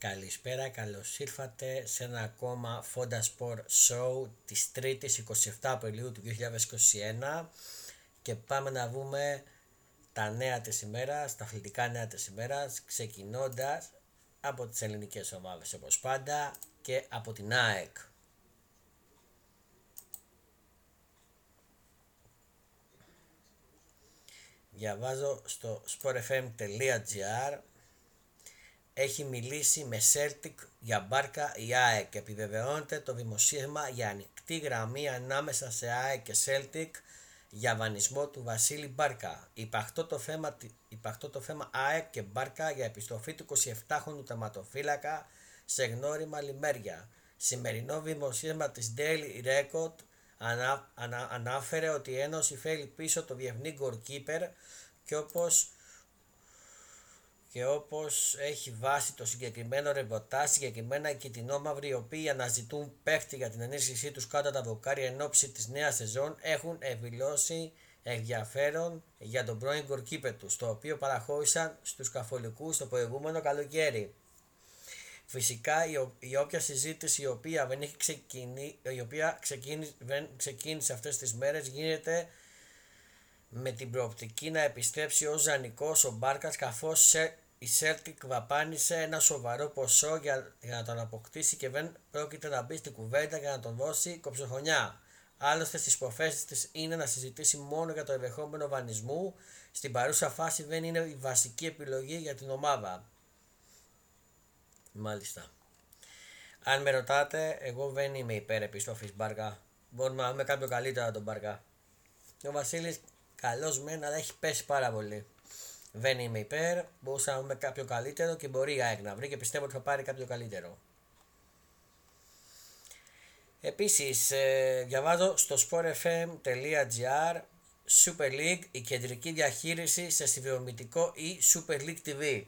Καλησπέρα, καλώς ήρθατε σε ένα ακόμα Fonda Sport Show της 3ης 27 Απριλίου του 2021 και πάμε να δούμε τα νέα της ημέρας, τα αθλητικά νέα της ημέρας ξεκινώντας από τις ελληνικές ομάδες όπως πάντα και από την ΑΕΚ. Διαβάζω στο sportfm.gr έχει μιλήσει με Celtic για μπάρκα η ΑΕΚ. Επιβεβαιώνεται το δημοσίευμα για ανοιχτή γραμμή ανάμεσα σε ΑΕΚ και Celtic για βανισμό του Βασίλη Μπάρκα. Υπαχτό το θέμα, υπαχτό το θέμα ΑΕΚ και Μπάρκα για επιστροφή του 27χρονου τερματοφύλακα σε γνώριμα λιμέρια. Σημερινό δημοσίευμα της Daily Record ανά, ανά, ανάφερε ότι η Ένωση θέλει πίσω το διεθνή goalkeeper και όπως και όπως έχει βάσει το συγκεκριμένο ρεπορτάζ, συγκεκριμένα οι κοιτινόμαυροι οι οποίοι αναζητούν παίχτη για την ενίσχυσή τους κάτω τα βοκάρια εν ώψη της νέας σεζόν έχουν εκδηλώσει ενδιαφέρον για τον πρώην κορκίπε τους, το οποίο παραχώρησαν στους καθολικούς το προηγούμενο καλοκαίρι. Φυσικά η, η όποια συζήτηση η οποία δεν έχει ξεκινήσει, η οποία ξεκίνησε, δεν ξεκίνησε αυτές τις μέρες γίνεται με την προοπτική να επιστρέψει ως ζανικός ο Μπάρκας καθώς η Celtic βαπάνησε ένα σοβαρό ποσό για, για να τον αποκτήσει και δεν πρόκειται να μπει στην κουβέντα για να τον δώσει κοψοχρονιά. Άλλωστε στις προθέσεις της είναι να συζητήσει μόνο για το ενδεχόμενο βανισμού, στην παρούσα φάση δεν είναι η βασική επιλογή για την ομάδα. Μάλιστα. Αν με ρωτάτε, εγώ δεν είμαι υπέρ επιστροφής Μπάρκα. Μπορούμε να δούμε κάποιο καλύτερο τον Μπάρκα. Ο Βασίλης καλός μεν, αλλά έχει πέσει πάρα πολύ. Δεν είμαι υπέρ, μπορούσα να δούμε κάποιο καλύτερο και μπορεί η ΑΕΚ να βρει και πιστεύω ότι θα πάρει κάποιο καλύτερο. Επίσης, ε, διαβάζω στο sportfm.gr Super League, η κεντρική διαχείριση σε συνδρομητικό ή Super League TV.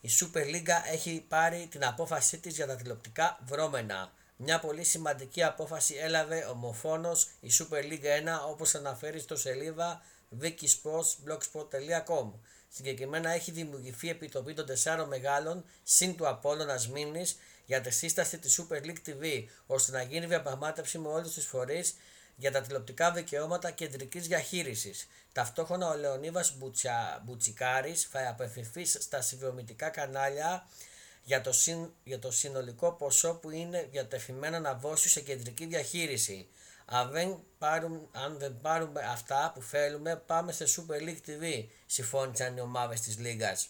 Η Super League έχει πάρει την απόφασή της για τα τηλεοπτικά βρώμενα. Μια πολύ σημαντική απόφαση έλαβε ομοφόνος η Super League 1 όπως αναφέρει στο σελίδα wikisportsblogspot.com. Συγκεκριμένα έχει δημιουργηθεί επιτροπή των τεσσάρων μεγάλων συν του Απόλλωνα Μήνη για τη σύσταση της Super League TV, ώστε να γίνει διαπραγμάτευση με όλους τους φορείς για τα τηλεοπτικά δικαιώματα κεντρικής διαχείρισης. Ταυτόχρονα ο Λεωνίδας Μπουτσικάρης θα απευθυνθεί στα συνδρομητικά κανάλια για το, συν, για το συνολικό ποσό που είναι διατεθειμένο να δώσει σε κεντρική διαχείριση. Αν δεν, πάρουμε, αν δεν πάρουμε αυτά που θέλουμε, πάμε σε Super League TV, συμφώνησαν οι ομάδες της Λίγας.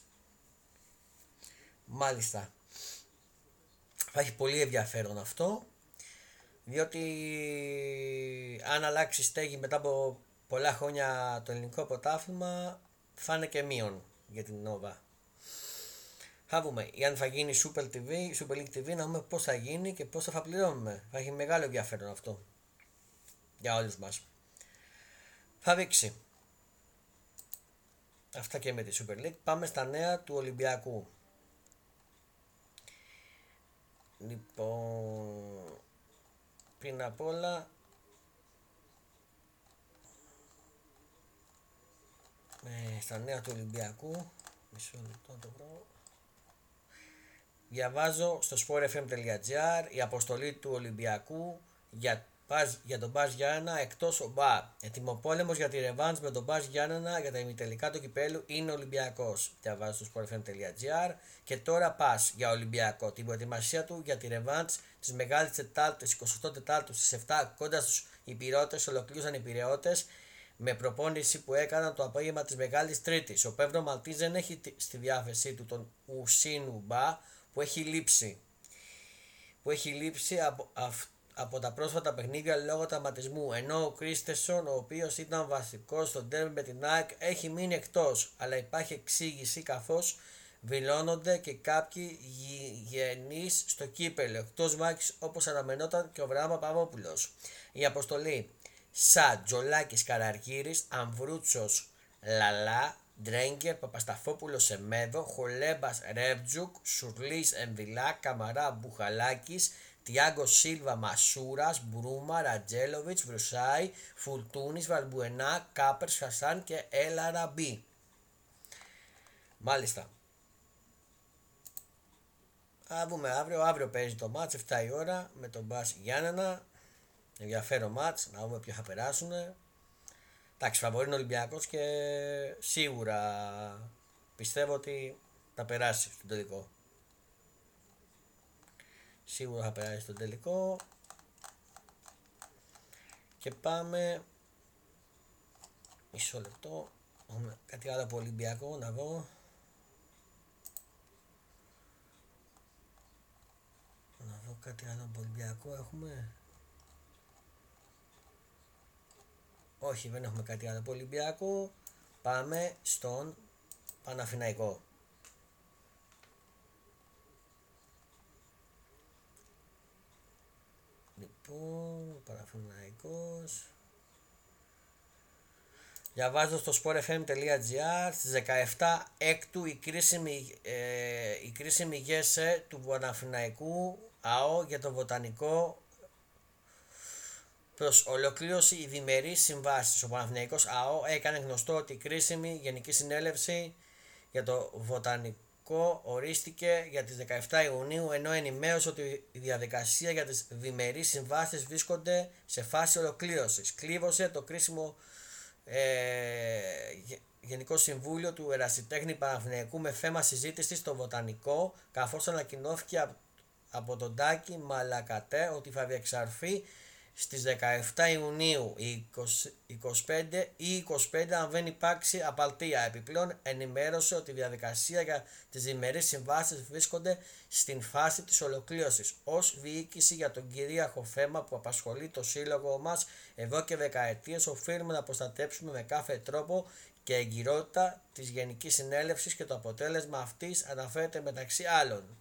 Μάλιστα. Θα έχει πολύ ενδιαφέρον αυτό, διότι αν αλλάξει στέγη μετά από πολλά χρόνια το ελληνικό πρωτάθλημα, θα είναι και μείον για την Νόβα. Θα δούμε αν θα γίνει Super TV, Super League TV, να δούμε πώς θα γίνει και πώς θα πληρώνουμε. Θα έχει μεγάλο ενδιαφέρον αυτό για όλους μας. Θα δείξει. Αυτά και με τη Super League. Πάμε στα νέα του Ολυμπιακού. Λοιπόν, πριν απ' όλα ε, στα νέα του Ολυμπιακού μισό λεπτό το βρω διαβάζω στο sportfm.gr η αποστολή του Ολυμπιακού για για τον Μπάζ Γιάννα εκτός ο Μπα. Ετοιμοπόλεμος για τη ρεβάνς με τον Μπάζ Γιάννα για τα ημιτελικά του κυπέλου είναι Ολυμπιακός. Διαβάζω στο sportfm.gr και τώρα πας για Ολυμπιακό. Την προετοιμασία του για τη ρεβάνς της Μεγάλης Τετάρτης 28 Τετάρτου στι 7 κοντά στου Υπηρώτε ολοκλήρωσαν οι Πυραιώτε με προπόνηση που έκαναν το απόγευμα της Μεγάλης Τρίτης. Ο Πέμπρο Μαλτής δεν έχει στη διάθεσή του τον Ουσίνου Μπα που έχει λείψει. Που έχει λείψει από αυτός από τα πρόσφατα παιχνίδια λόγω τραυματισμού, ενώ ο Κρίστεσον, ο οποίος ήταν βασικός στο τέρμι με την ΑΕΚ, έχει μείνει εκτός. Αλλά υπάρχει εξήγηση καθώς δηλώνονται και κάποιοι γενεί στο κύπελο, εκτός μάχης όπως αναμενόταν και ο Βράμα Παπόπουλο. Η αποστολή Σα Τζολάκη Καραργύρης, Αμβρούτσος Λαλά, Ντρέγκερ, Παπασταφόπουλος Σεμέδο, Χολέμπας Ρεύτζουκ, Σουρλής Εμβιλά, Καμαρά Μπουχαλάκης, Τιάγκο Σίλβα, Μασούρα, Μπρούμα, Ρατζέλοβιτ, Βρουσάη, Φουρτούνη, Βαλμπουενά, Κάπερ, Χασάν και Ελαραμπή. Μάλιστα. Θα δούμε αύριο. Αύριο παίζει το μάτς 7 η ώρα με τον Μπάς Γιάννενα. Ενδιαφέρον μάτς, να δούμε ποιο θα περάσουν. Εντάξει, φαβορεί ο Ολυμπιακός και σίγουρα πιστεύω ότι θα περάσει στον τελικό. Σίγουρα θα περάσει στον τελικό. Και πάμε μισό λεπτό. Κάτι άλλο από Ολυμπιακό να δω. Να δω κάτι άλλο από Ολυμπιακό έχουμε. Όχι, δεν έχουμε κάτι άλλο από Ολυμπιακό. Πάμε στον Παναφυναϊκό. Λοιπόν, Παναφυναϊκός. Διαβάζω στο sportfm.gr στις 17 έκτου η κρίσιμη, ε, η κρίσιμη γέσε του Παναφυναϊκού ΑΟ για το βοτανικό Προς ολοκλήρωση η διμερή συμβάση. Ο Παναθηναϊκός ΑΟ έκανε γνωστό ότι η κρίσιμη Γενική Συνέλευση για το Βοτανικό ορίστηκε για τις 17 Ιουνίου ενώ ενημέρωσε ότι η διαδικασία για τις διμερείς συμβάσεις βρίσκονται σε φάση ολοκλήρωσης. Κλείβωσε το κρίσιμο ε, Γενικό Συμβούλιο του Ερασιτέχνη Παναθηναϊκού με θέμα συζήτηση στο Βοτανικό καθώς ανακοινώθηκε από τον Τάκη Μαλακατέ ότι θα διεξαρθεί στις 17 Ιουνίου ή 25 ή 25 αν δεν υπάρξει απαλτία. Επιπλέον ενημέρωσε ότι η διαδικασία για τις διμερείς συμβάσεις βρίσκονται στην φάση της ολοκλήρωσης. Ως διοίκηση για τον κυρίαρχο θέμα που απασχολεί το σύλλογο μας εδώ και δεκαετίες οφείλουμε να προστατέψουμε με κάθε τρόπο και εγκυρότητα της Γενικής Συνέλευσης και το αποτέλεσμα αυτής αναφέρεται μεταξύ άλλων.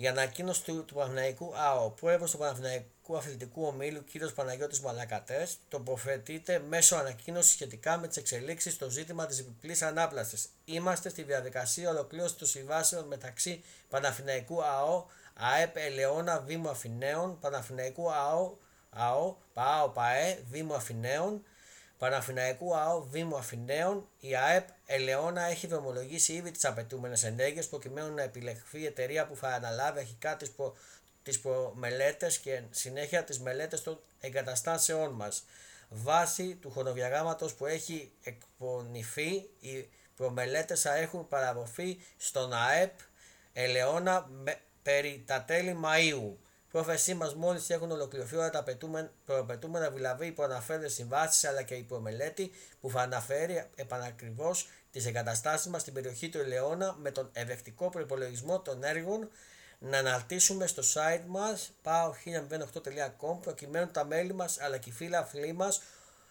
Η ανακοίνωση του, του Παναθηναϊκού ΑΟ, πρόεδρο του Παναθηναϊκού Αθλητικού Ομίλου κ. Παναγιώτης Μαλακατές, τοποθετείται μέσω ανακοίνωσης σχετικά με τις εξελίξεις στο ζήτημα της επιπλή ανάπλαση. Είμαστε στη διαδικασία ολοκλήρωσης των συμβάσεων μεταξύ Παναθηναϊκού ΑΟ, ΑΕΠ Ελαιώνα Δήμου Αθηναίων, Παναθηναϊκού ΑΟ, ΑΟ, ΠΑΟ ΠΑΕ Δήμου Αθηναίων, Παναφυναϊκού ΑΟ Δήμου Αφινέων, η ΑΕΠ Ελαιώνα έχει δρομολογήσει ήδη τις απαιτούμενες ενέργειες προκειμένου να επιλεχθεί η εταιρεία που θα αναλάβει αρχικά τις προ, τις προμελέτες και συνέχεια τις μελέτες των εγκαταστάσεών μας. Βάσει του χρονοδιαγράμματος που έχει εκπονηθεί, οι προμελέτες θα έχουν παραδοθεί στον ΑΕΠ Ελαιώνα περί τα τέλη Μαΐου πρόθεσή μας μόλις έχουν ολοκληρωθεί όλα τα προαπαιτούμενα δηλαδή οι προαναφέροντες συμβάσεις αλλά και η προμελέτη που θα αναφέρει επανακριβώς τις εγκαταστάσεις μας στην περιοχή του Ελαιώνα με τον ευεκτικό προπολογισμό των έργων να αναρτήσουμε στο site μας pao1008.com προκειμένου τα μέλη μας αλλά και οι φίλοι μας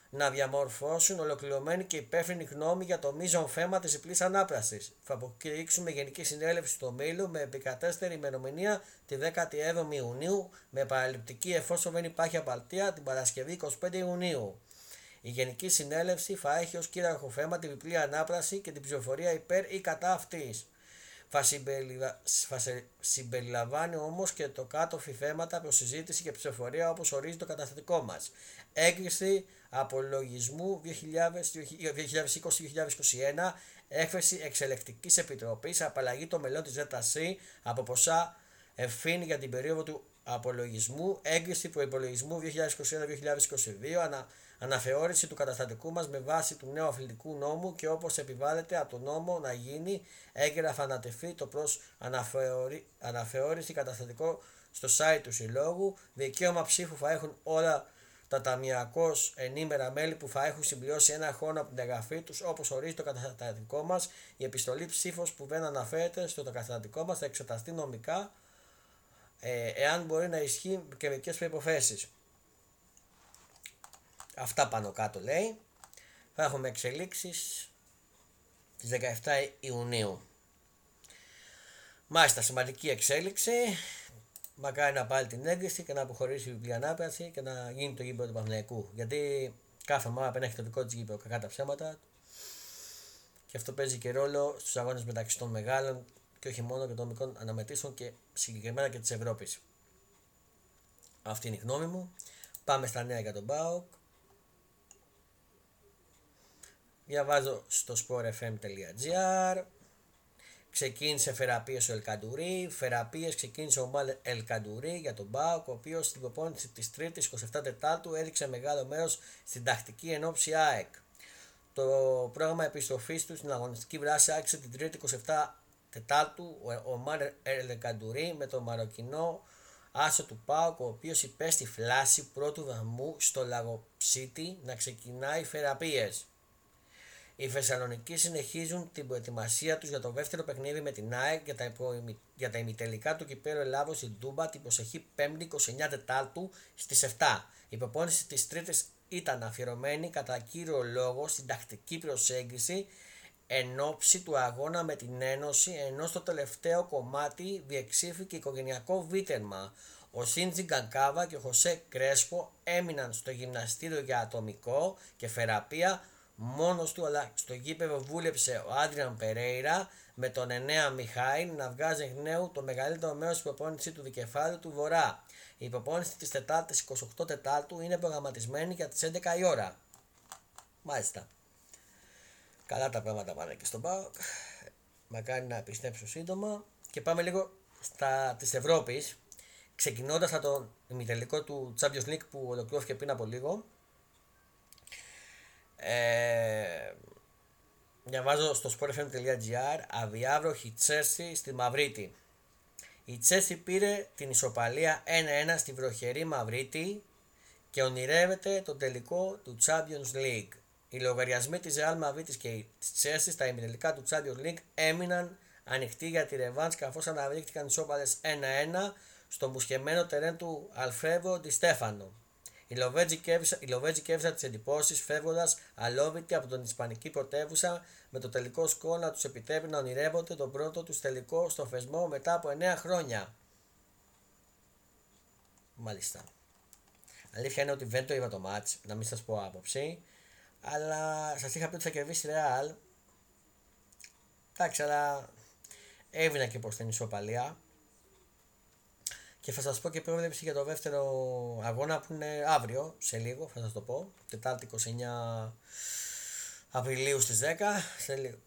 να διαμορφώσουν ολοκληρωμένη και υπεύθυνη γνώμη για το μείζον θέμα της διπλής ανάπρασης. Θα αποκηρύξουμε Γενική Συνέλευση του Μήλου με επικατέστερη ημερομηνία τη 17η Ιουνίου με παραληπτική εφόσον δεν υπάρχει απαλτία την Παρασκευή 25 Ιουνίου. Η Γενική Συνέλευση θα έχει ως κύριαρχο θέμα τη διπλή ανάπραση και την ψηφοφορία υπέρ ή κατά αυτής. Θα, συμπεριλαμβάνει όμως και το κάτω θέματα προς συζήτηση και ψηφοφορία όπως ορίζει το καταστατικό μας. Έγκριση απολογισμού 2020-2021, έκθεση εξελεκτικής επιτροπής, απαλλαγή των μελών της ΔΕΤΑΣΥ από ποσά ευθύνη για την περίοδο του απολογισμού, έγκριση προπολογισμού 2021-2022, ανα, αναθεώρηση του καταστατικού μας με βάση του νέου αθλητικού νόμου και όπως επιβάλλεται από τον νόμο να γίνει έγγραφα ανατεθεί το προς αναθεώρηση καταστατικό στο site του συλλόγου. Δικαίωμα ψήφου θα έχουν όλα τα ταμιακώς ενήμερα μέλη που θα έχουν συμπληρώσει ένα χρόνο από την εγγραφή τους, όπως ορίζει το καταστατικό μας. Η επιστολή ψήφος που δεν αναφέρεται στο καταστατικό μας θα εξεταστεί νομικά ε, εάν μπορεί να ισχύει και μερικές προποθέσει. Αυτά πάνω κάτω λέει. Θα έχουμε εξελίξεις στις 17 Ιουνίου. Μάλιστα σημαντική εξέλιξη. Μακάρι να πάρει την έγκριση και να αποχωρήσει η βιβλιανάπραση και να γίνει το γήπεδο του Παναγιακού. Γιατί κάθε μάνα δεν έχει το δικό της γήπεδο, κακά τα ψέματα. Και αυτό παίζει και ρόλο στους αγώνες μεταξύ των μεγάλων και όχι μόνο και των μικρών αναμετρήσεων και συγκεκριμένα και της Ευρώπης. Αυτή είναι η γνώμη μου. Πάμε στα νέα για τον ΠΑΟΚ. Διαβάζω στο sportfm.gr ξεκίνησε θεραπείες ο Ελκαντουρί, θεραπείες ξεκίνησε ο Μάλ Ελκαντουρί για τον Μπάουκ, ο οποίος στην προπόνηση της Τρίτης 27 Τετάρτου έδειξε μεγάλο μέρος στην τακτική ενόψη ΑΕΚ. Το πρόγραμμα επιστροφής του στην αγωνιστική βράση άρχισε την Τρίτη 27 Τετάρτου ο Μάλ Ελκαντουρί με τον Μαροκινό άσο του ΠΑΟΚ, ο οποίος υπέστη φλάση πρώτου βαθμού στο Λαγοψίτη να ξεκινάει θεραπείες. Οι Θεσσαλονικοί συνεχίζουν την προετοιμασία τους για το δεύτερο παιχνίδι με την ΑΕΚ για τα, για τα ημιτελικά του κυπέλου Ελλάδος στην Τούμπα την προσεχή 5η 29 Τετάρτου στις 7. Η προπόνηση της Τρίτης ήταν αφιερωμένη κατά κύριο λόγο στην τακτική προσέγγιση εν ώψη του αγώνα με την Ένωση ενώ στο τελευταίο κομμάτι διεξήφθηκε οικογενειακό βίτερμα. Ο Σίντζι Γκαγκάβα και ο Χωσέ Κρέσπο έμειναν στο γυμναστήριο για ατομικό και θεραπεία μόνος του αλλά στο γήπεδο βούλεψε ο Άντριαν Περέιρα με τον Ενέα Μιχάηλ να βγάζει εκ νέου το μεγαλύτερο μέρος της προπόνηση του δικεφάλου του Βορρά. Η προπόνηση της Τετάρτης 28 Τετάρτου είναι προγραμματισμένη για τις 11 η ώρα. Μάλιστα. Καλά τα πράγματα πάνε και στον ΠΑΟΚ. Μακάρι να επιστρέψω σύντομα. Και πάμε λίγο στα της Ευρώπης. Ξεκινώντας από το ημιτελικό του Champions League που ολοκληρώθηκε πριν από λίγο. Ε, διαβάζω στο sportfm.gr αδιάβροχη Τσέρσι στη Μαυρίτη. Η Τσέρσι πήρε την ισοπαλία 1-1 στη βροχερή Μαυρίτη και ονειρεύεται τον τελικό του Champions League. Οι λογαριασμοί της Real Madrid και τη Chelsea στα ημιτελικά του Champions League έμειναν ανοιχτοί για τη ρεβάντ καθώς αναδείχθηκαν ισόπαλες 1-1 στο μουσχεμένο τερέν του Αλφρέβο Ντι Στέφανο. Οι Λοβέτζοι κέβησαν τις εντυπώσεις φεύγοντας αλόβητοι από την Ισπανική πρωτεύουσα με το τελικό σκόρ να τους επιτρέπει να ονειρεύονται τον πρώτο τους τελικό στο θεσμό μετά από 9 χρόνια. Μάλιστα. Αλήθεια είναι ότι δεν το είδα το μάτς, να μην σας πω άποψη. Αλλά σας είχα πει ότι θα κερδίσει η Real. Εντάξει, αλλά έβηνα και προς την ισοπαλία. Και θα σας πω και πρόβλεψη για το δεύτερο αγώνα που είναι αύριο, σε λίγο, θα σας το πω. Τετάρτη 29 Απριλίου στις 10.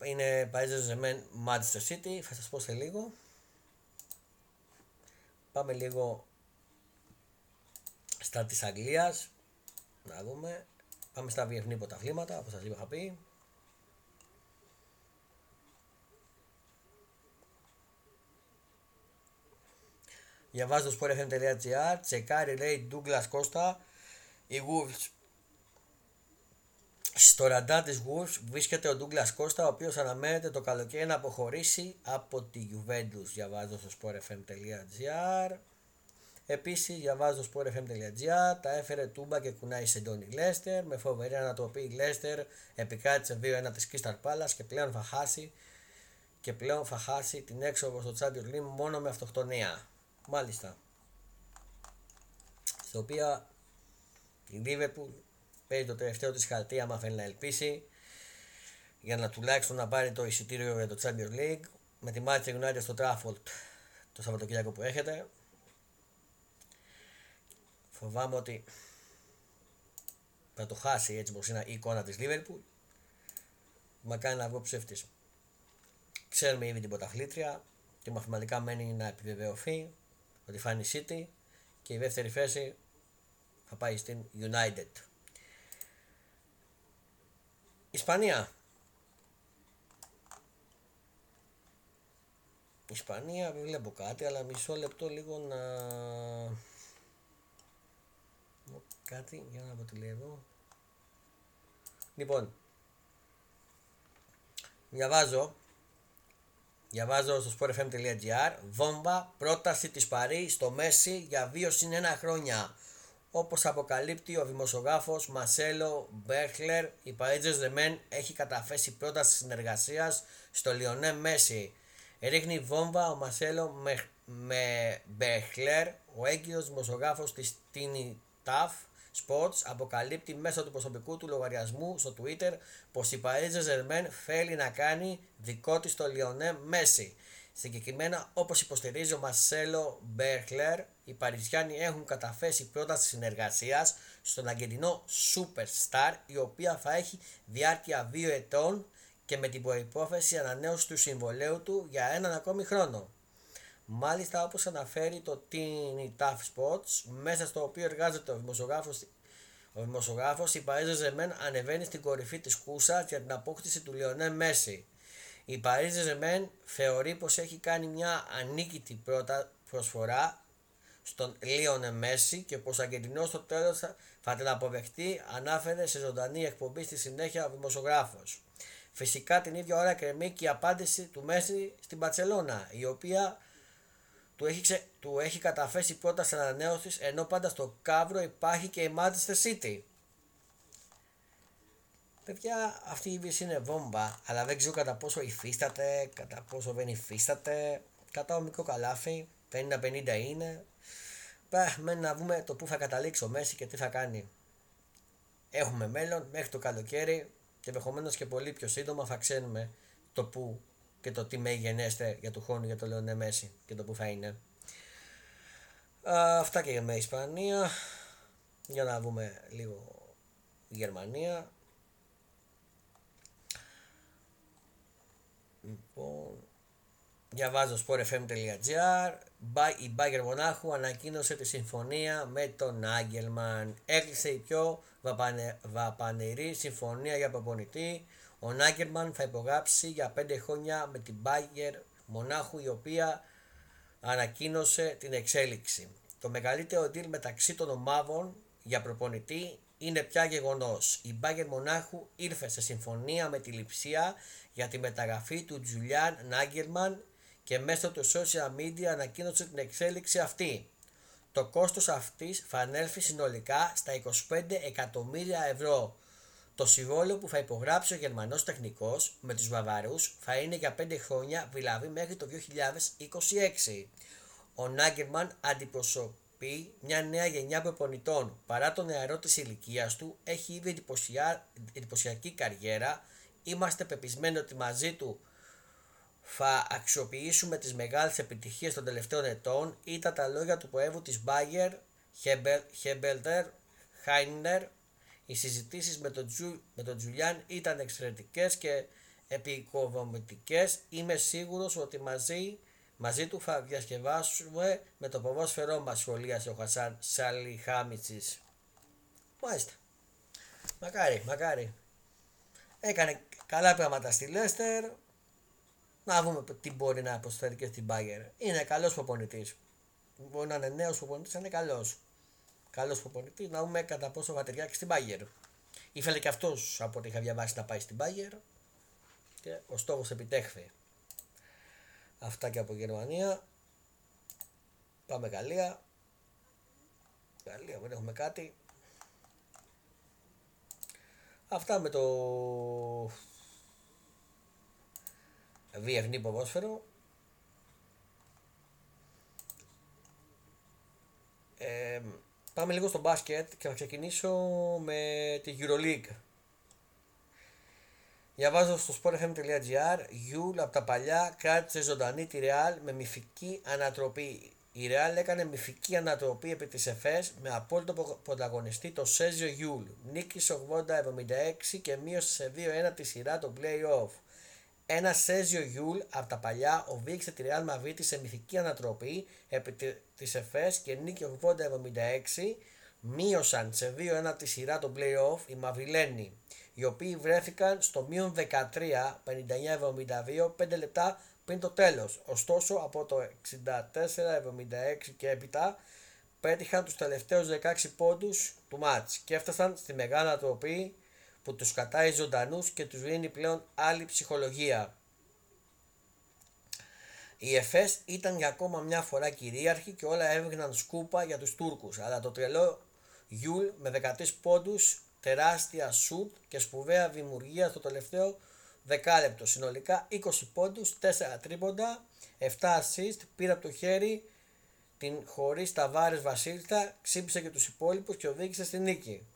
Είναι Paris Ζεμέν Manchester City. Θα σας πω σε λίγο. Πάμε λίγο στα της Αγγλίας. Να δούμε. Πάμε στα διεθνή πρωταθλήματα, όπως σας είχα πει. Διαβάζω στο sportfm.gr, τσεκάρει λέει Douglas Costa, η Wolves. Στο ραντά της Wolves βρίσκεται ο Douglas Costa, ο οποίος αναμένεται το καλοκαίρι να αποχωρήσει από τη Juventus. Διαβάζω στο sportfm.gr. Επίσης, διαβάζω στο sportfm.gr, τα έφερε Τούμπα και κουνάει σε Ντόνι Λέστερ. Με φοβερή ανατροπή η Λέστερ επικράτησε 2-1 της Crystal Palace και πλέον θα χάσει και πλέον θα χάσει την έξοδο στο Champions League μόνο με αυτοκτονία. Μάλιστα. Στο οποίο η Liverpool παίρνει το τελευταίο της χαρτί άμα θέλει να ελπίσει για να τουλάχιστον να πάρει το εισιτήριο για το Champions League με τη Manchester United στο Trafford το Σαββατοκύριακο που έχετε Φοβάμαι ότι θα το χάσει έτσι πως είναι η εικόνα της Liverpool. Μα κάνει να βγω ψεύτης. Ξέρουμε ήδη την πρωταθλήτρια και μαθηματικά μένει να επιβεβαιωθεί ότι θα είναι η City και η δεύτερη θέση θα πάει στην United. Ισπανία. Ισπανία δεν βλέπω κάτι αλλά μισό λεπτό λίγο να κάτι για να δω εδώ. Λοιπόν, διαβάζω Διαβάζω στο sportfm.gr Βόμβα, πρόταση της Παρή στο Μέση για 2 συν 1 χρόνια. Όπως αποκαλύπτει ο δημοσιογράφος Μασέλο Μπέρχλερ, η Παρίτζες Δεμέν έχει καταφέσει πρόταση συνεργασίας στο Λιονέ Μέση. Ρίχνει βόμβα ο Μασέλο με, με Μπέρχλερ, ο έγκυρος δημοσιογράφος της Τίνι Ταφ, Sports αποκαλύπτει μέσω του προσωπικού του λογαριασμού στο Twitter πως η Paris Saint-Germain θέλει να κάνει δικό της το Λιονέ Μέση. Συγκεκριμένα όπως υποστηρίζει ο Μαρσέλο Μπέρχλερ, οι Παριζιάνοι έχουν καταθέσει πρόταση συνεργασίας στον Αγγελινό Superstar η οποία θα έχει διάρκεια 2 ετών και με την προϋπόθεση ανανέωσης του συμβολέου του για έναν ακόμη χρόνο. Μάλιστα όπως αναφέρει το Tiny Tough Spots, μέσα στο οποίο εργάζεται ο δημοσιογράφος, ο δημοσιογράφος η Παρίζα Ζεμέν ανεβαίνει στην κορυφή της κούσα για την απόκτηση του Λιονέ Μέση. Η Παρίζα Ζεμέν θεωρεί πως έχει κάνει μια ανίκητη πρώτα προσφορά στον Λίονε Μέση και πως ο Αργεντινός στο τέλος θα, θα την αποδεχτεί ανάφερε σε ζωντανή εκπομπή στη συνέχεια ο δημοσιογράφος. Φυσικά την ίδια ώρα κρεμεί και η απάντηση του Μέση στην Παρσελώνα, η οποία του έχει, ξε... του έχει καταφέσει πρόταση ανανέωσης ενώ πάντα στο κάβρο υπάρχει και η Manchester City. Παιδιά, αυτή η είδηση είναι βόμβα, αλλά δεν ξέρω κατά πόσο υφίσταται, κατά πόσο δεν υφίσταται. Κατά μικρό καλάθι, 50-50 είναι. Πα, μένει να δούμε το πού θα καταλήξει ο Μέση και τι θα κάνει. Έχουμε μέλλον μέχρι το καλοκαίρι και ενδεχομένως και πολύ πιο σύντομα θα ξέρουμε το πού και το τι με γενέστε για του χρόνου για το Λεωνέ Μέση και το που θα είναι. Α, αυτά και για με Ισπανία. Για να δούμε λίγο Γερμανία. Λοιπόν, διαβάζω sportfm.gr η Μπάγκερ Μονάχου ανακοίνωσε τη συμφωνία με τον Άγγελμαν. Έκλεισε η πιο βαπανερή συμφωνία για προπονητή ο Νάγκερμαν θα υπογράψει για 5 χρόνια με την Bayer Μονάχου η οποία ανακοίνωσε την εξέλιξη. Το μεγαλύτερο deal μεταξύ των ομάδων για προπονητή είναι πια γεγονός. Η Bayer Μονάχου ήρθε σε συμφωνία με τη Λιψία για τη μεταγραφή του Τζουλιάν Νάγκερμαν και μέσω του social media ανακοίνωσε την εξέλιξη αυτή. Το κόστος αυτής θα ανέλθει συνολικά στα 25 εκατομμύρια ευρώ. Το συμβόλαιο που θα υπογράψει ο Γερμανός τεχνικός με τους Βαβαρούς θα είναι για 5 χρόνια, δηλαδή μέχρι το 2026. Ο Νάγκερμαν αντιπροσωπεί μια νέα γενιά προπονητών. Παρά το νεαρό της ηλικίας του, έχει ήδη εντυπωσιακή καριέρα. Είμαστε πεπισμένοι ότι μαζί του θα αξιοποιήσουμε τις μεγάλες επιτυχίες των τελευταίων ετών. Ήταν τα λόγια του προέβου της Bayer, Χέμπελτερ, Χάινερ, οι συζητήσεις με τον, Τζου, με τον Τζουλιάν ήταν εξαιρετικές και επικοδομητικές. Είμαι σίγουρος ότι μαζί, μαζί του θα διασκευάσουμε με το ποδόσφαιρό μας σχολίασε ο Χασάν Σαλιχάμιτσης. Μάλιστα. Μακάρι, μακάρι. Έκανε καλά πράγματα στη Λέστερ. Να δούμε τι μπορεί να προσφέρει και στην Μπάγκερ. Είναι καλός προπονητής. Μπορεί να είναι νέος προπονητής, είναι καλός καλός προπονητή, να δούμε κατά πόσο θα ταιριάξει στην Bayern. Ήθελε και αυτός από ό,τι είχα διαβάσει να πάει στην Bayern και ο στόχος επιτέχθη. Αυτά και από Γερμανία. Πάμε Γαλλία. Γαλλία δεν έχουμε κάτι. Αυτά με το διεθνή ποδόσφαιρο. Ε, Πάμε λίγο στο μπάσκετ και θα ξεκινήσω με τη EuroLeague. Διαβάζω στο sportfm.gr Γιούλ από τα παλιά κράτησε ζωντανή τη Real με μυθική ανατροπή. Η Real έκανε μυθική ανατροπή επί της ΕΦΕΣ με απόλυτο πρωταγωνιστή το Σέρχιο Γιούλ. Νίκησε 80-76 και μείωσε σε 2-1 τη σειρά το play-off. Ένα Σέζιο Γιούλ από τα παλιά οδήγησε τη Real Madrid σε μυθική ανατροπή επί τη ΕΦΕΣ και νίκη 80-76. Μείωσαν σε 2-1 τη σειρά το playoff οι Μαβιλένοι, οι οποίοι βρέθηκαν στο μείον 13 59-72 5 λεπτά πριν το τέλος. Ωστόσο από το 64-76 και έπειτα πέτυχαν τους τελευταίους 16 πόντους του μάτς και έφτασαν στη μεγάλη ανατροπή που τους κατάει ζωντανούς και τους δίνει πλέον άλλη ψυχολογία. Η ΕΦΕΣ ήταν για ακόμα μια φορά κυρίαρχη και όλα έβγαιναν σκούπα για τους Τούρκους, αλλά το τρελό Γιούλ με 13 πόντους, τεράστια σουτ και σπουδαία δημιουργία στο τελευταίο δεκάλεπτο. Συνολικά 20 πόντους, 4 τρίποντα, 7 assist, πήρε από το χέρι την χωρίς ταβάρες Βασίλιστα, ξύπησε και τους υπόλοιπους και οδήγησε στη νίκη.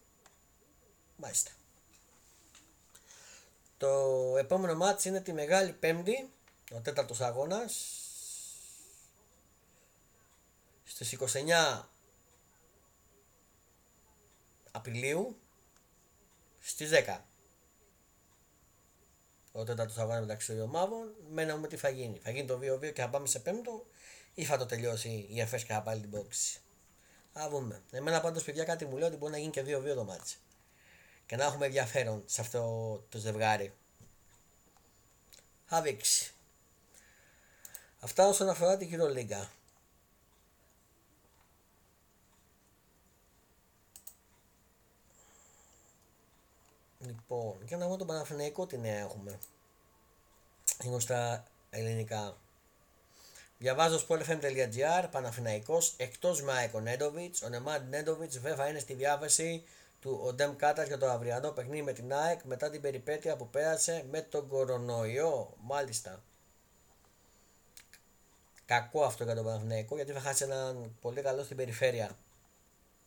Μάλιστα. Το επόμενο μάτς είναι τη Μεγάλη Πέμπτη, ο τέταρτος αγώνας, στις 29 Απριλίου στις 10. ο τέταρτος αγώνας μεταξύ των δύο ομάδων. Μένουμε τι θα γίνει. Θα γίνει το 2-2 και θα πάμε σε πέμπτο ή θα το τελειώσει η ΕΦΕΣ και θα πάλι την πόξη. Α δούμε. Εμένα πάντως παιδιά κάτι μου λέει ότι μπορεί να γίνει και 2-2 το μάτι. Και να έχουμε ενδιαφέρον σε αυτό το ζευγάρι. Θα δείξει. Αυτά όσον αφορά την Λίγκα. Λοιπόν, για να δούμε τον Παναθηναϊκό τι νέα έχουμε. Είναι στα ελληνικά. Διαβάζω sportfm.gr, Παναθηναϊκός, εκτός Μάικο Νέντοβιτς, ο Νεμάντ Νέντοβιτς βέβαια είναι στη διάβαση του Οντέμ Κάτας για το αυριανό παιχνίδι με την ΑΕΚ μετά την περιπέτεια που πέρασε με τον κορονοϊό, μάλιστα. Κακό αυτό για τον Παναθηναϊκό γιατί θα χάσει έναν πολύ καλό στην περιφέρεια.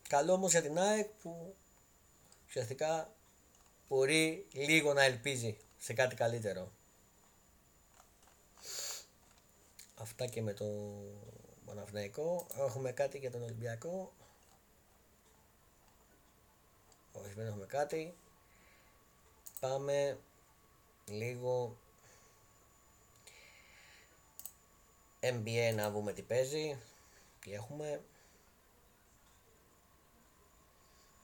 Καλό όμως για την ΑΕΚ που ουσιαστικά μπορεί λίγο να ελπίζει σε κάτι καλύτερο. Αυτά και με το Παναθηναϊκό. Έχουμε κάτι για τον Ολυμπιακό. Όχι, δεν έχουμε κάτι. Πάμε λίγο NBA να δούμε τι παίζει. Τι έχουμε.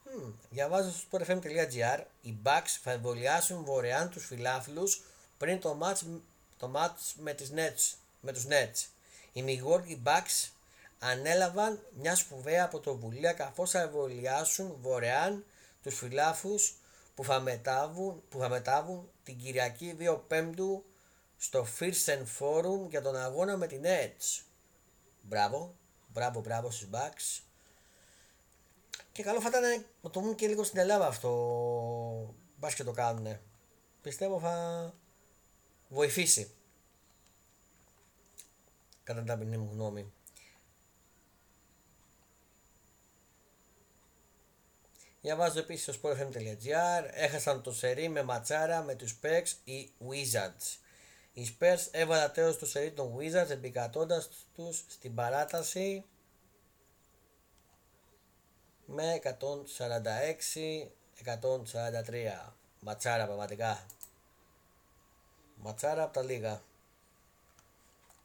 Mm, διαβάζω στο sportfm.gr οι Bucks θα εμβολιάσουν δωρεάν τους φιλάθλους πριν το match, το match με, τις Nets, με τους Nets. Οι Milwaukee Bucks ανέλαβαν μια σπουδαία πρωτοβουλία καθώς θα εμβολιάσουν δωρεάν τους φιλάθλους που θα μετάβουν, που θα μετάβουν την Κυριακή 2 Πέμπτου στο First Forum για τον αγώνα με την Nets. Μπράβο, μπράβο, μπράβο στους Bucks. Και καλό θα ήταν να το δουν και λίγο στην Ελλάδα αυτό. Μπας και το κάνουν. Πιστεύω θα βοηθήσει. Κατά την ταπεινή μου γνώμη. Διαβάζω επίσης στο sportfm.gr Έχασαν το σερί με ματσάρα με τους Specs οι Wizards. Οι Spurs έβαλαν τέλος το σερί των Wizards επικατώντας τους στην παράταση με 146-143. Ματσάρα πραγματικά. Ματσάρα από τα λίγα.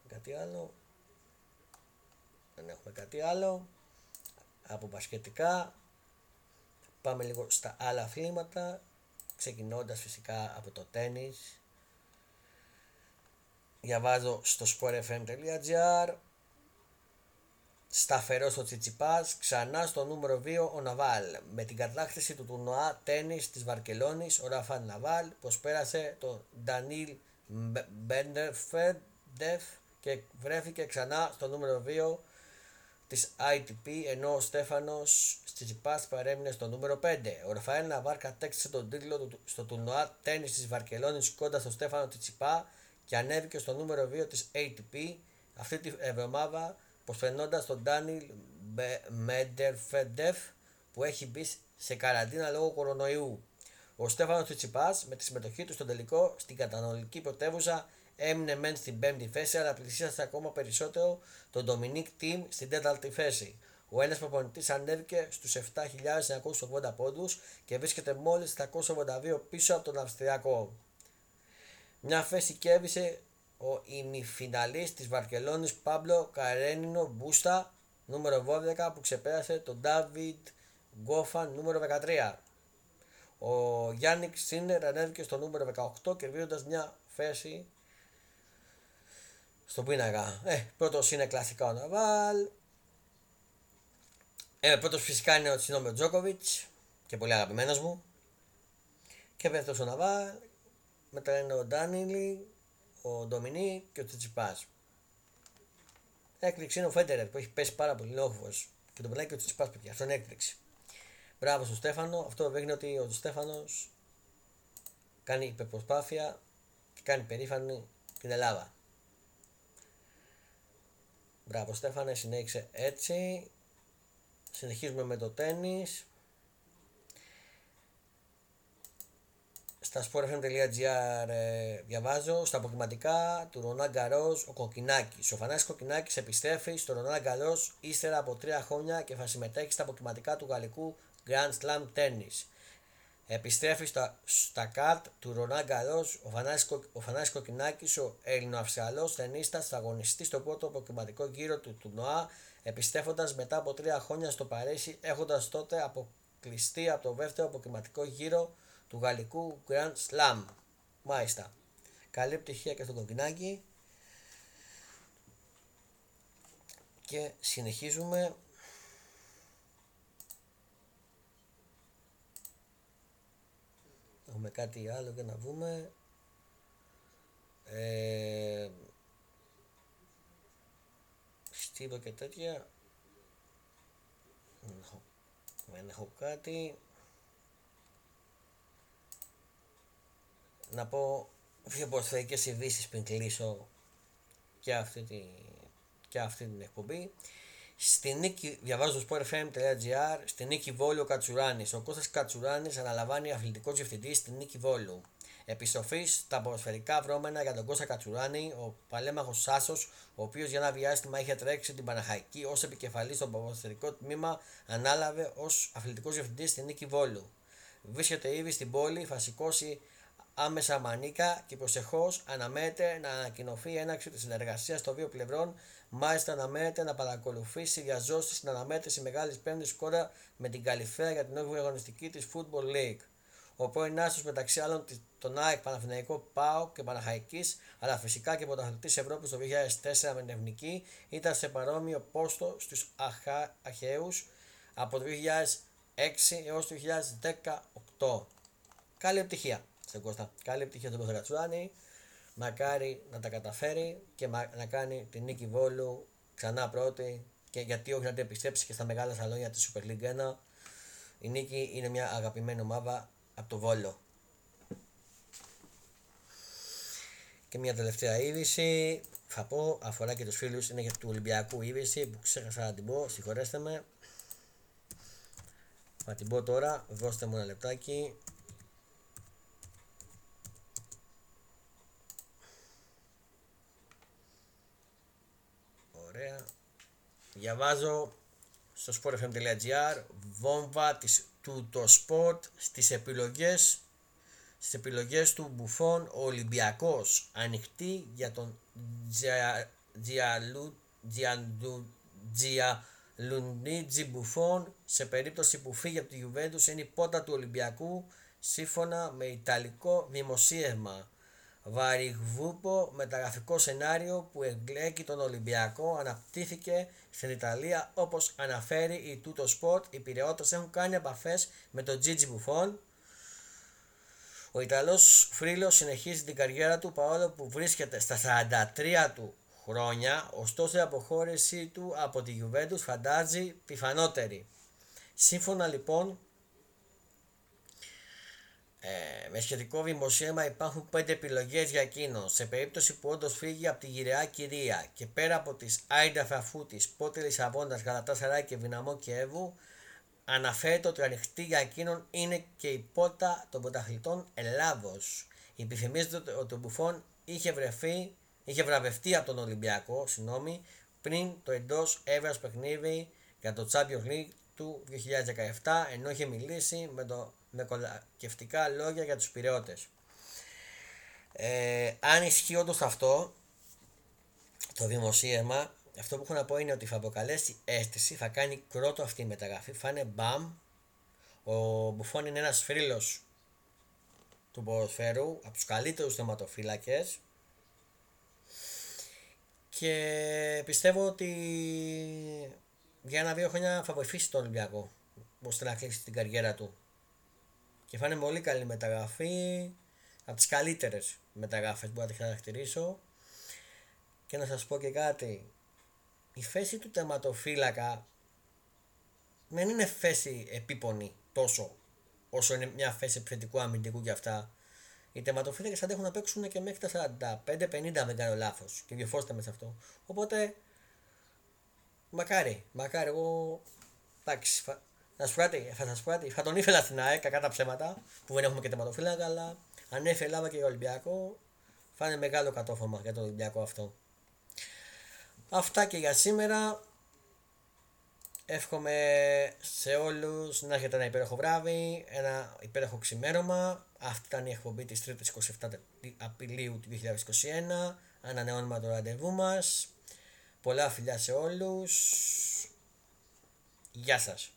Κάτι άλλο. Δεν έχουμε κάτι άλλο. Από πασχετικά. Πάμε λίγο στα άλλα αθλήματα. Ξεκινώντας φυσικά από το τένις. Διαβάζω στο sportfm.gr Σταθερός στο Τσιτσιπάς, ξανά στο νούμερο 2 ο Ναβάλ. Με την κατάκτηση του τουρνουά τέννη της Βαρκελόνης, ο Ραφάν Ναβάλ προσπέρασε τον Ντανίλ Μπέντερφεντεφ και βρέθηκε ξανά στο νούμερο 2 της ITP ενώ ο Στέφανος Τσιτσιπά παρέμεινε στο νούμερο 5. Ο Ραφαέλ Ναβάλ κατέκτησε τον τίτλο του στο τουρνουά τέννη της Βαρκελόνης κοντά στο Στέφανο Τσιτσιπά και ανέβηκε στο νούμερο 2 της ATP αυτή τη εβδομάδα προσφερνώντας τον Ντάνιλ Μέντερφεντεφ που έχει μπει σε καραντίνα λόγω κορονοϊού. Ο Στέφανος Τσιτσιπά με τη συμμετοχή του στο τελικό στην κατανολική πρωτεύουσα έμεινε μεν στην πέμπτη θέση αλλά πλησίασε ακόμα περισσότερο τον Ντομινίκ Τιμ στην τέταρτη θέση. Ο ένας προπονητής ανέβηκε στους 7.980 πόντους και βρίσκεται μόλις 782 πίσω από τον Αυστριακό. Μια θέση κέρδισε ο ημιφιναλής της Βαρκελόνης Πάμπλο Καρένινο Μπούστα νούμερο 12 που ξεπέρασε τον Ντάβιτ Γκόφαν νούμερο 13. Ο Γιάννικ Σίνερ ανέβηκε στο νούμερο 18 κερδίζοντας μια θέση στον πίνακα. Ε, πρώτος είναι κλασικά ο Ναβάλ. Ε, πρώτος φυσικά είναι ο Τσινόμιο Τζόκοβιτς και πολύ αγαπημένος μου. Και δεύτερος ο Ναβάλ. Μετά είναι ο Ντάνιλι ο Ντομινί και ο Τσιτσιπάς. Έκρηξη είναι ο Φέντερερ που έχει πέσει πάρα πολύ λόγο και τον περνάει και ο Τσιτσιπάς παιδιά. Αυτό είναι έκρηξη. Μπράβο στον Στέφανο. Αυτό δείχνει ότι ο Στέφανος κάνει υπερπροσπάθεια και κάνει περήφανη την Ελλάδα. Μπράβο Στέφανε, συνέχισε έτσι. Συνεχίζουμε με το τέννις. στα sportfm.gr ε, διαβάζω στα αποκριματικά του Ρονά Γκαρός ο Κοκκινάκης. Ο Φανάσης Κοκκινάκης επιστρέφει στο Ρονά Γκαρός ύστερα από τρία χρόνια και θα συμμετέχει στα αποκριματικά του γαλλικού Grand Slam Tennis. Επιστρέφει στα, στα καρτ του Ρονάν Γκαρός ο Φανάσης, ο Φανάσης Κοκκινάκης, ο Ελληνοαυσιαλός ταινίστας, αγωνιστή στο πρώτο αποκριματικό γύρο του τουρνουά, επιστρέφοντας μετά από τρία χρόνια στο Παρίσι, έχοντας τότε αποκλειστεί από το δεύτερο αποκριματικό γύρο του γαλλικού Grand Slam. Μάλιστα. Καλή πτυχία και στον Κοκκινάκη. Και συνεχίζουμε Έχουμε κάτι άλλο για να δούμε. Ε, στίβο και τέτοια. Δεν έχω, δεν έχω κάτι. Να πω δύο ποδοσφαιρικές ειδήσεις πριν κλείσω και αυτή, τη, και αυτή την εκπομπή. Στη νίκη, διαβάζω στο sportfm.gr, στη νίκη Βόλου ο Κατσουράνης. Ο Κώστας Κατσουράνης αναλαμβάνει αθλητικό διευθυντή στη νίκη Βόλου. Επιστροφή στα ποδοσφαιρικά βρώμενα για τον Κώστα Κατσουράνη, ο παλέμαχος Σάσος, ο οποίος για ένα διάστημα είχε τρέξει την Παναχαϊκή ως επικεφαλής στο ποδοσφαιρικό τμήμα, ανάλαβε ως αθλητικός διευθυντής στη νίκη Βόλου. Βρίσκεται ήδη στην πόλη, θα σηκώσει άμεσα μανίκα και προσεχώς αναμένεται να ανακοινωθεί η έναξη της συνεργασίας των δύο πλευρών Μάλιστα, αναμένεται να παρακολουθήσει διαζώσει στην αναμέτρηση Μεγάλης Πέμπτης σκόρα με την Καλυφαία για την 8η αγωνιστική της Football League. Ο πρώην άσος μεταξύ άλλων τον ΑΕΚ Παναθηναϊκό ΠΑΟ και Παναχαϊκής, αλλά φυσικά και πρωταθλητής Ευρώπης το 2004 με την Εθνική, ήταν σε παρόμοιο πόστο στους Αχαίου από το 2006 έως το 2018. Καλή επιτυχία στον Κώστα. Καλή επιτυχία στον Κώστα Κατσουράνη. Μακάρι να τα καταφέρει και να κάνει την νίκη Βόλου ξανά πρώτη και γιατί όχι να την επιστρέψει και στα μεγάλα σαλόνια της Super League 1. Η νίκη είναι μια αγαπημένη ομάδα από το Βόλο. Και μια τελευταία είδηση, θα πω, αφορά και τους φίλους, είναι για του Ολυμπιακού είδηση που ξέχασα να την πω, συγχωρέστε με. Θα την πω τώρα, δώστε μου ένα λεπτάκι. Διαβάζω στο sportfm.gr βόμβα της, του το sport στις επιλογές στις επιλογές του Μπουφών ο Ολυμπιακός ανοιχτή για τον Τζιαλουνίτζι Μπουφών σε περίπτωση που φύγει από τη Juventus είναι η πότα του Ολυμπιακού σύμφωνα με Ιταλικό δημοσίευμα. Βαριγβούπο μεταγραφικό σενάριο που εγκλέκει τον Ολυμπιακό αναπτύχθηκε στην Ιταλία όπως αναφέρει η Τούτο Sport. Οι πυρεώτες έχουν κάνει επαφές με τον Gigi Buffon. Ο Ιταλός Φρύλος συνεχίζει την καριέρα του παρόλο που βρίσκεται στα 43 του χρόνια, ωστόσο η αποχώρησή του από τη Juventus φαντάζει πιθανότερη. Σύμφωνα λοιπόν ε, με σχετικό δημοσίευμα υπάρχουν πέντε επιλογές για εκείνον. Σε περίπτωση που όντως φύγει από τη γυραιά κυρία και πέρα από τις Άιντα Φαφούτης, Πότε Λισαβόνα, Γαλατά Σαράι και Δυναμό Κιέβου, αναφέρεται ότι ανοιχτή για εκείνον είναι και η πόρτα των πρωταθλητών Ελλάδος. Υπενθυμίζεται ότι ο Μπουφόν είχε βρεθεί, είχε βραβευτεί από τον Ολυμπιακό συγγνώμη, πριν το εντός έβρα παιχνίδι για το Champions League του 2017 ενώ είχε μιλήσει με το με κολακευτικά λόγια για τους πυρεώτες. Ε, αν ισχύει όντως αυτό, το δημοσίευμα, αυτό που έχω να πω είναι ότι θα αποκαλέσει αίσθηση, θα κάνει κρότο αυτή η μεταγραφή, θα είναι μπαμ. Ο Μπουφόν είναι ένας φίλος του ποδοσφαίρου, από τους καλύτερους θεματοφύλακες και πιστεύω ότι για ένα-δύο χρόνια θα βοηθήσει τον Ολυμπιακό ώστε να κλείσει την καριέρα του και θα είναι πολύ καλή μεταγραφή από τις καλύτερες μεταγράφες που θα τη χαρακτηρίσω και να σας πω και κάτι η θέση του τερματοφύλακα δεν είναι θέση επίπονη τόσο όσο είναι μια θέση επιθετικού αμυντικού και αυτά οι τερματοφύλακες αντέχουν να παίξουν και μέχρι τα 45-50 αν δεν κάνω λάθος. Και διορθώστε με σε αυτό. Οπότε, μακάρι, μακάρι, εγώ. Εντάξει, θα σου πάτε, θα σα πάτε. Θα τον ήθελα στην ΑΕΚ, κακά τα ψέματα, που δεν έχουμε και τερματοφύλακα, αλλά αν η Ελλάδα και ο Ολυμπιακό, θα είναι μεγάλο κατόφωμα για τον Ολυμπιακό αυτό. Αυτά και για σήμερα. Εύχομαι σε όλους να έχετε ένα υπέροχο βράδυ, ένα υπέροχο ξημέρωμα. Αυτή ήταν η εκπομπή της 3ης 27 Απριλίου του 2021. Ανανεώνουμε το ραντεβού μας. Πολλά φιλιά σε όλους. Γεια σας.